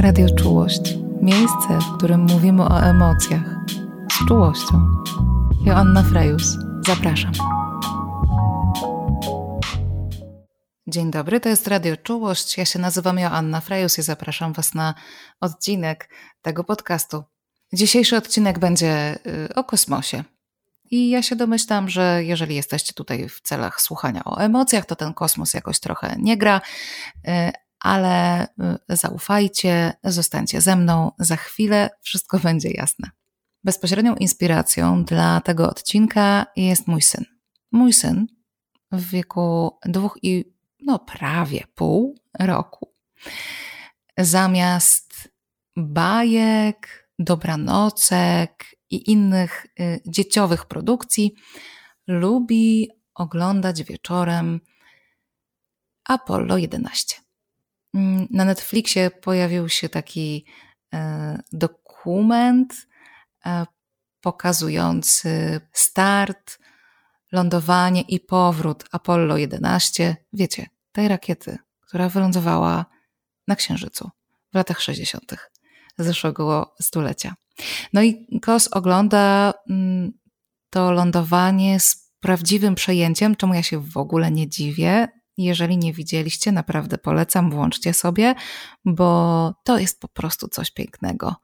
Radio Czułość. Miejsce, w którym mówimy o emocjach. Z czułością. Joanna Frejus. Zapraszam. Dzień dobry, to jest Radio Czułość. Ja się nazywam Joanna Frejus i zapraszam Was na odcinek tego podcastu. Dzisiejszy odcinek będzie y, o kosmosie. I ja się domyślam, że jeżeli jesteście tutaj w celach słuchania o emocjach, to ten kosmos jakoś trochę nie gra, y, ale y, zaufajcie, zostańcie ze mną, za chwilę wszystko będzie jasne. Bezpośrednią inspiracją dla tego odcinka jest mój syn. Mój syn w wieku dwóch i no prawie pół roku. Zamiast bajek, dobranocek i innych y, dzieciowych produkcji, lubi oglądać wieczorem Apollo 11. Mm, na Netflixie pojawił się taki e, dokument e, pokazujący start, lądowanie i powrót Apollo 11. Wiecie, tej rakiety, która wylądowała na Księżycu w latach 60. zeszłego stulecia. No i KOS ogląda mm, to lądowanie z prawdziwym przejęciem, czemu ja się w ogóle nie dziwię. Jeżeli nie widzieliście, naprawdę polecam, włączcie sobie, bo to jest po prostu coś pięknego.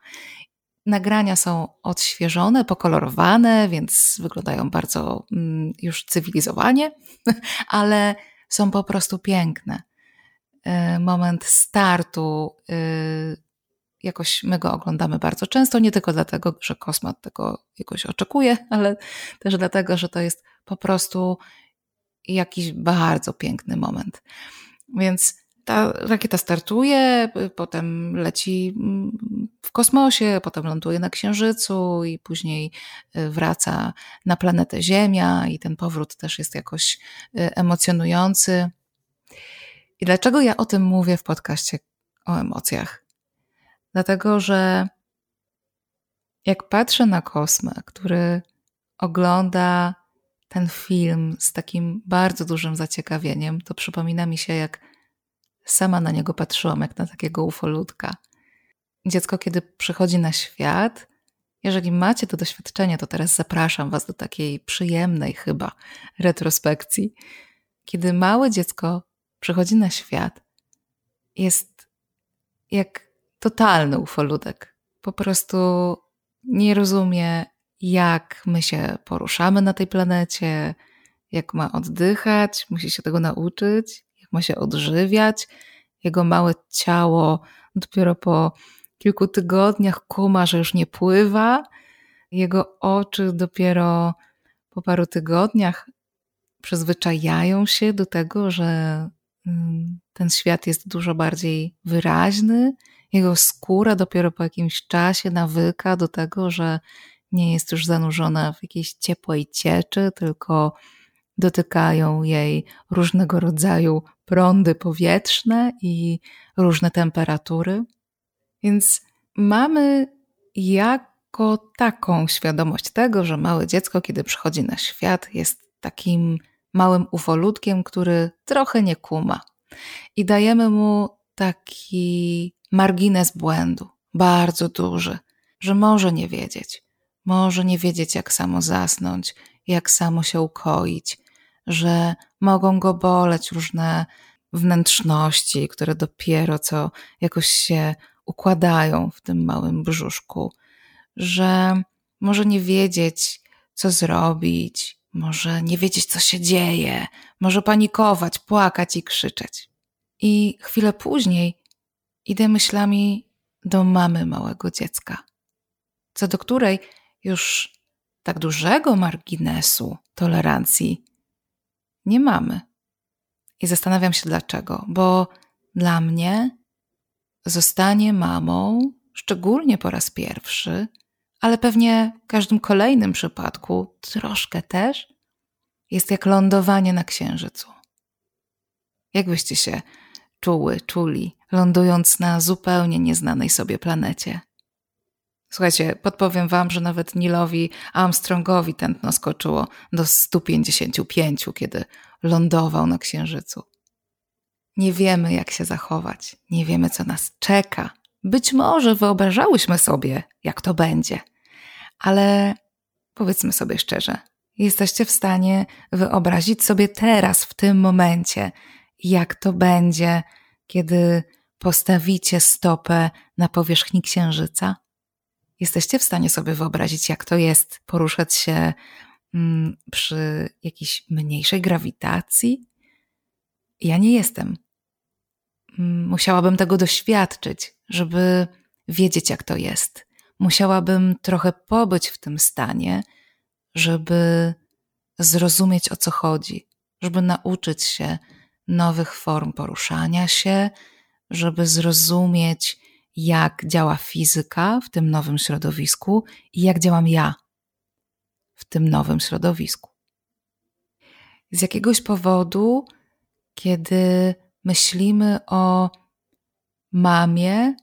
Nagrania są odświeżone, pokolorowane, więc wyglądają bardzo mm, już cywilizowanie, ale są po prostu piękne. E, moment startu, e, jakoś my go oglądamy bardzo często, nie tylko dlatego, że kosmat tego jakoś oczekuje, ale też dlatego, że to jest po prostu jakiś bardzo piękny moment. Więc ta rakieta startuje, potem leci mm, w kosmosie, potem ląduje na Księżycu i później y, wraca na planetę Ziemia, i ten powrót też jest jakoś y, emocjonujący. I dlaczego ja o tym mówię w podcaście o emocjach? Dlatego, że jak patrzę na kosmę, który ogląda ten film z takim bardzo dużym zaciekawieniem, to przypomina mi się, jak sama na niego patrzyłam, jak na takiego ufolutka. Dziecko, kiedy przychodzi na świat, jeżeli macie to doświadczenie, to teraz zapraszam Was do takiej przyjemnej chyba retrospekcji. Kiedy małe dziecko przychodzi na świat, jest jak totalny ufoludek. Po prostu nie rozumie, jak my się poruszamy na tej planecie, jak ma oddychać, musi się tego nauczyć, jak ma się odżywiać. Jego małe ciało dopiero po kilku tygodniach kuma, że już nie pływa. Jego oczy dopiero po paru tygodniach przyzwyczajają się do tego, że mm, ten świat jest dużo bardziej wyraźny. Jego skóra dopiero po jakimś czasie nawyka do tego, że nie jest już zanurzona w jakiejś ciepłej cieczy, tylko dotykają jej różnego rodzaju prądy powietrzne i różne temperatury. Więc mamy jako taką świadomość tego, że małe dziecko, kiedy przychodzi na świat, jest takim małym ufolutkiem, który trochę nie kuma. I dajemy mu taki margines błędu, bardzo duży, że może nie wiedzieć. Może nie wiedzieć, jak samo zasnąć, jak samo się ukoić, że mogą go boleć różne wnętrzności, które dopiero co jakoś się układają w tym małym brzuszku, że może nie wiedzieć, co zrobić, może nie wiedzieć, co się dzieje, może panikować, płakać i krzyczeć. I chwilę później idę myślami do mamy małego dziecka, co do której już tak dużego marginesu tolerancji nie mamy. I zastanawiam się dlaczego, bo dla mnie zostanie mamą, szczególnie po raz pierwszy, ale pewnie w każdym kolejnym przypadku troszkę też, jest jak lądowanie na księżycu. Jakbyście się czuły, czuli, lądując na zupełnie nieznanej sobie planecie? Słuchajcie, podpowiem wam, że nawet Nilowi Armstrongowi tętno skoczyło do 155, kiedy lądował na Księżycu. Nie wiemy, jak się zachować, nie wiemy, co nas czeka być może wyobrażałyśmy sobie, jak to będzie, ale powiedzmy sobie szczerze, jesteście w stanie wyobrazić sobie teraz, w tym momencie, jak to będzie, kiedy postawicie stopę na powierzchni Księżyca? Jesteście w stanie sobie wyobrazić, jak to jest poruszać się mm, przy jakiejś mniejszej grawitacji? Ja nie jestem. Mm, musiałabym tego doświadczyć, żeby wiedzieć, jak to jest. Musiałabym trochę pobyć w tym stanie, żeby zrozumieć, o co chodzi, żeby nauczyć się nowych form poruszania się, żeby zrozumieć, jak działa fizyka w tym nowym środowisku i jak działam ja w tym nowym środowisku. Z jakiegoś powodu, kiedy myślimy o mamie,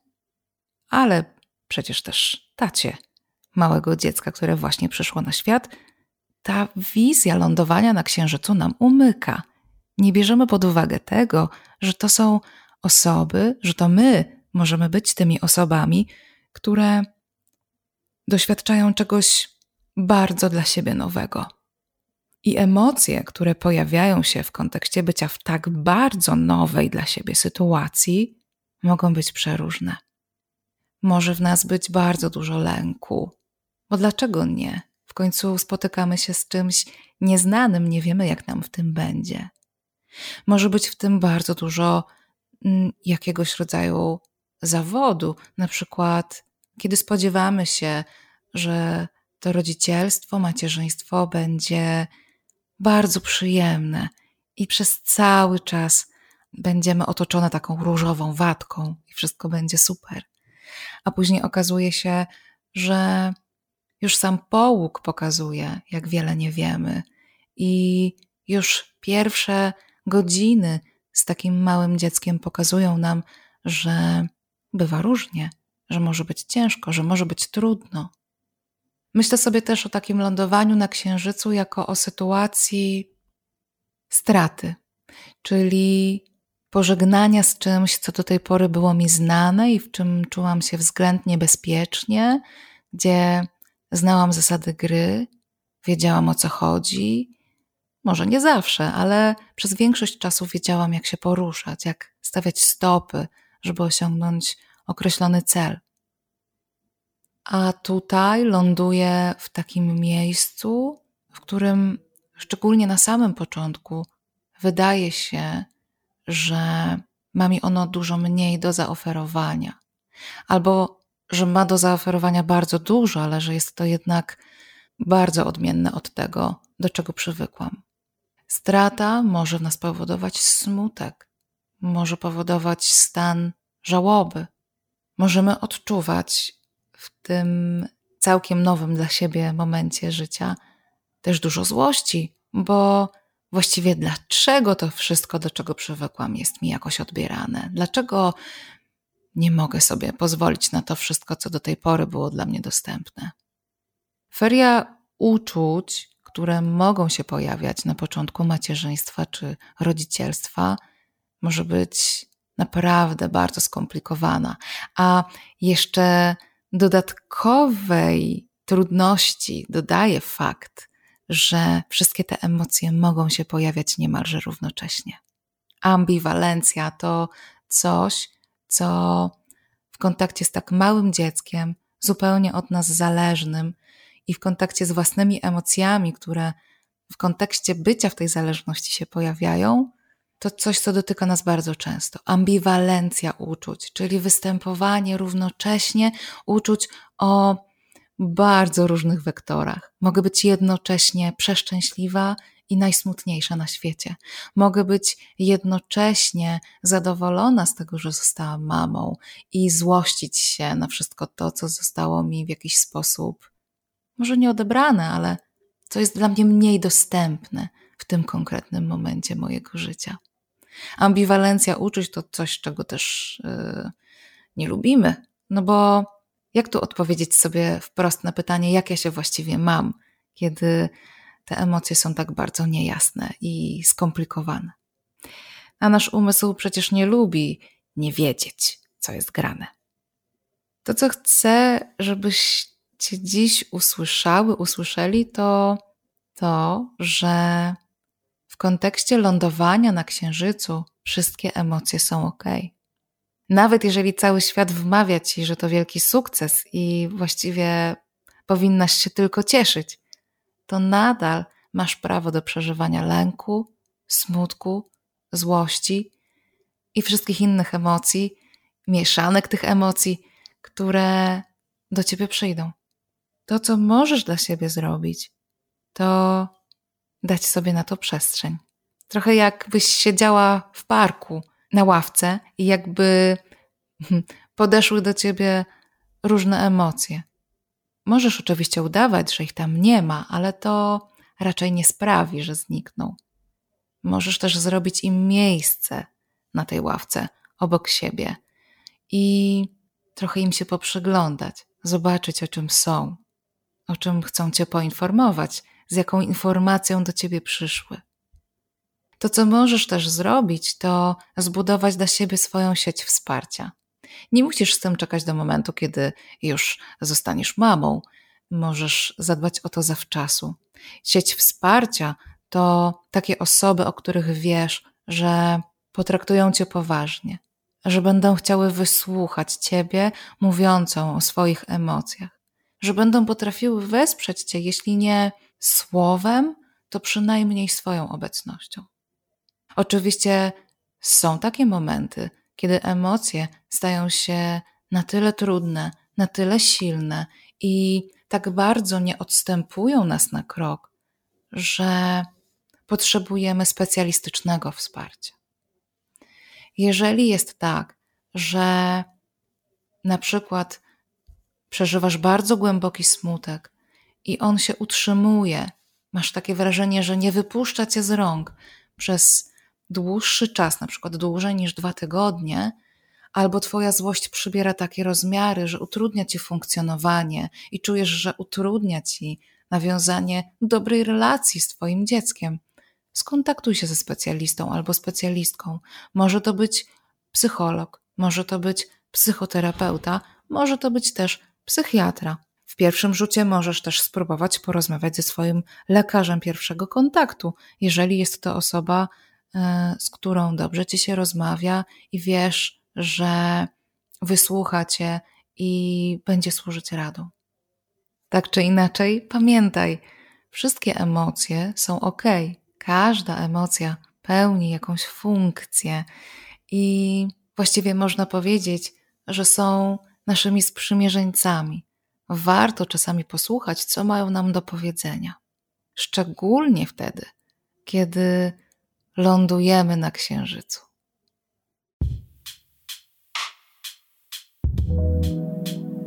ale przecież też tacie małego dziecka, które właśnie przyszło na świat, ta wizja lądowania na księżycu nam umyka. Nie bierzemy pod uwagę tego, że to są osoby, że to my możemy być tymi osobami, które doświadczają czegoś bardzo dla siebie nowego. I emocje, które pojawiają się w kontekście bycia w tak bardzo nowej dla siebie sytuacji, mogą być przeróżne. Może w nas być bardzo dużo lęku, bo dlaczego nie? W końcu spotykamy się z czymś nieznanym, nie wiemy, jak nam w tym będzie. Może być w tym bardzo dużo mm, jakiegoś rodzaju zawodu, na przykład kiedy spodziewamy się, że to rodzicielstwo, macierzyństwo będzie bardzo przyjemne i przez cały czas będziemy otoczone taką różową watką i wszystko będzie super. A później okazuje się, że już sam połóg pokazuje, jak wiele nie wiemy, i już pierwsze godziny z takim małym dzieckiem pokazują nam, że bywa różnie, że może być ciężko, że może być trudno. Myślę sobie też o takim lądowaniu na Księżycu jako o sytuacji straty, czyli pożegnania z czymś, co do tej pory było mi znane i w czym czułam się względnie bezpiecznie, gdzie znałam zasady gry, wiedziałam o co chodzi. Może nie zawsze, ale przez większość czasu wiedziałam, jak się poruszać, jak stawiać stopy, żeby osiągnąć określony cel. A tutaj ląduję w takim miejscu, w którym szczególnie na samym początku wydaje się, że ma mi ono dużo mniej do zaoferowania, albo że ma do zaoferowania bardzo dużo, ale że jest to jednak bardzo odmienne od tego, do czego przywykłam. Strata może w nas powodować smutek, może powodować stan żałoby. Możemy odczuwać w tym całkiem nowym dla siebie momencie życia też dużo złości, bo właściwie dlaczego to wszystko, do czego przywykłam, jest mi jakoś odbierane? Dlaczego nie mogę sobie pozwolić na to wszystko, co do tej pory było dla mnie dostępne? Feria uczuć, które mogą się pojawiać na początku macierzyństwa czy rodzicielstwa, może być naprawdę bardzo skomplikowana, a jeszcze dodatkowej trudności dodaje fakt, że wszystkie te emocje mogą się pojawiać niemalże równocześnie. Ambiwalencja to coś, co w kontakcie z tak małym dzieckiem, zupełnie od nas zależnym i w kontakcie z własnymi emocjami, które w kontekście bycia w tej zależności się pojawiają, to coś, co dotyka nas bardzo często. Ambiwalencja uczuć, czyli występowanie równocześnie uczuć o bardzo różnych wektorach. Mogę być jednocześnie przeszczęśliwa i najsmutniejsza na świecie. Mogę być jednocześnie zadowolona z tego, że zostałam mamą i złościć się na wszystko to, co zostało mi w jakiś sposób, może nie odebrane, ale co jest dla mnie mniej dostępne w tym konkretnym momencie mojego życia. Ambiwalencja uczuć to coś, czego też yy, nie lubimy, no bo jak tu odpowiedzieć sobie wprost na pytanie, jak ja się właściwie mam, kiedy te emocje są tak bardzo niejasne i skomplikowane? A nasz umysł przecież nie lubi nie wiedzieć, co jest grane. To, co chcę, żebyście dziś usłyszały, usłyszeli, to to, że w kontekście lądowania na Księżycu wszystkie emocje są ok. Nawet jeżeli cały świat wmawia ci, że to wielki sukces i właściwie powinnaś się tylko cieszyć, to nadal masz prawo do przeżywania lęku, smutku, złości i wszystkich innych emocji, mieszanek tych emocji, które do ciebie przyjdą. To, co możesz dla siebie zrobić, to dać sobie na to przestrzeń. Trochę jakbyś siedziała w parku na ławce i jakby podeszły do ciebie różne emocje. Możesz oczywiście udawać, że ich tam nie ma, ale to raczej nie sprawi, że znikną. Możesz też zrobić im miejsce na tej ławce obok siebie i trochę im się poprzyglądać, zobaczyć o czym są, o czym chcą cię poinformować, z jaką informacją do ciebie przyszły. To, co możesz też zrobić, to zbudować dla siebie swoją sieć wsparcia. Nie musisz z tym czekać do momentu, kiedy już zostaniesz mamą. Możesz zadbać o to zawczasu. Sieć wsparcia to takie osoby, o których wiesz, że potraktują cię poważnie, że będą chciały wysłuchać ciebie mówiącą o swoich emocjach, że będą potrafiły wesprzeć cię, jeśli nie słowem, to przynajmniej swoją obecnością. Oczywiście są takie momenty, kiedy emocje stają się na tyle trudne, na tyle silne i tak bardzo nie odstępują nas na krok, że potrzebujemy specjalistycznego wsparcia. Jeżeli jest tak, że na przykład przeżywasz bardzo głęboki smutek i on się utrzymuje, masz takie wrażenie, że nie wypuszcza cię z rąk przez dłuższy czas, na przykład dłużej niż dwa tygodnie, albo Twoja złość przybiera takie rozmiary, że utrudnia Ci funkcjonowanie i czujesz, że utrudnia Ci nawiązanie dobrej relacji z Twoim dzieckiem, skontaktuj się ze specjalistą albo specjalistką. Może to być psycholog, może to być psychoterapeuta, może to być też psychiatra. Pierwszym rzucie możesz też spróbować porozmawiać ze swoim lekarzem pierwszego kontaktu, jeżeli jest to osoba, e, z którą dobrze ci się rozmawia i wiesz, że wysłucha cię i będzie służyć radą. Tak czy inaczej, pamiętaj, wszystkie emocje są ok. Każda emocja pełni jakąś funkcję i właściwie można powiedzieć, że są naszymi sprzymierzeńcami. Warto czasami posłuchać, co mają nam do powiedzenia. Szczególnie wtedy, kiedy lądujemy na Księżycu.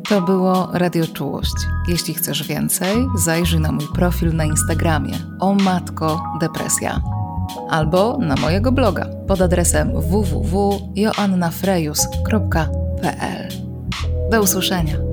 To było Radio Czułość. Jeśli chcesz więcej, zajrzyj na mój profil na Instagramie o matko depresja albo na mojego bloga pod adresem www.joannafrejus.pl. Do usłyszenia.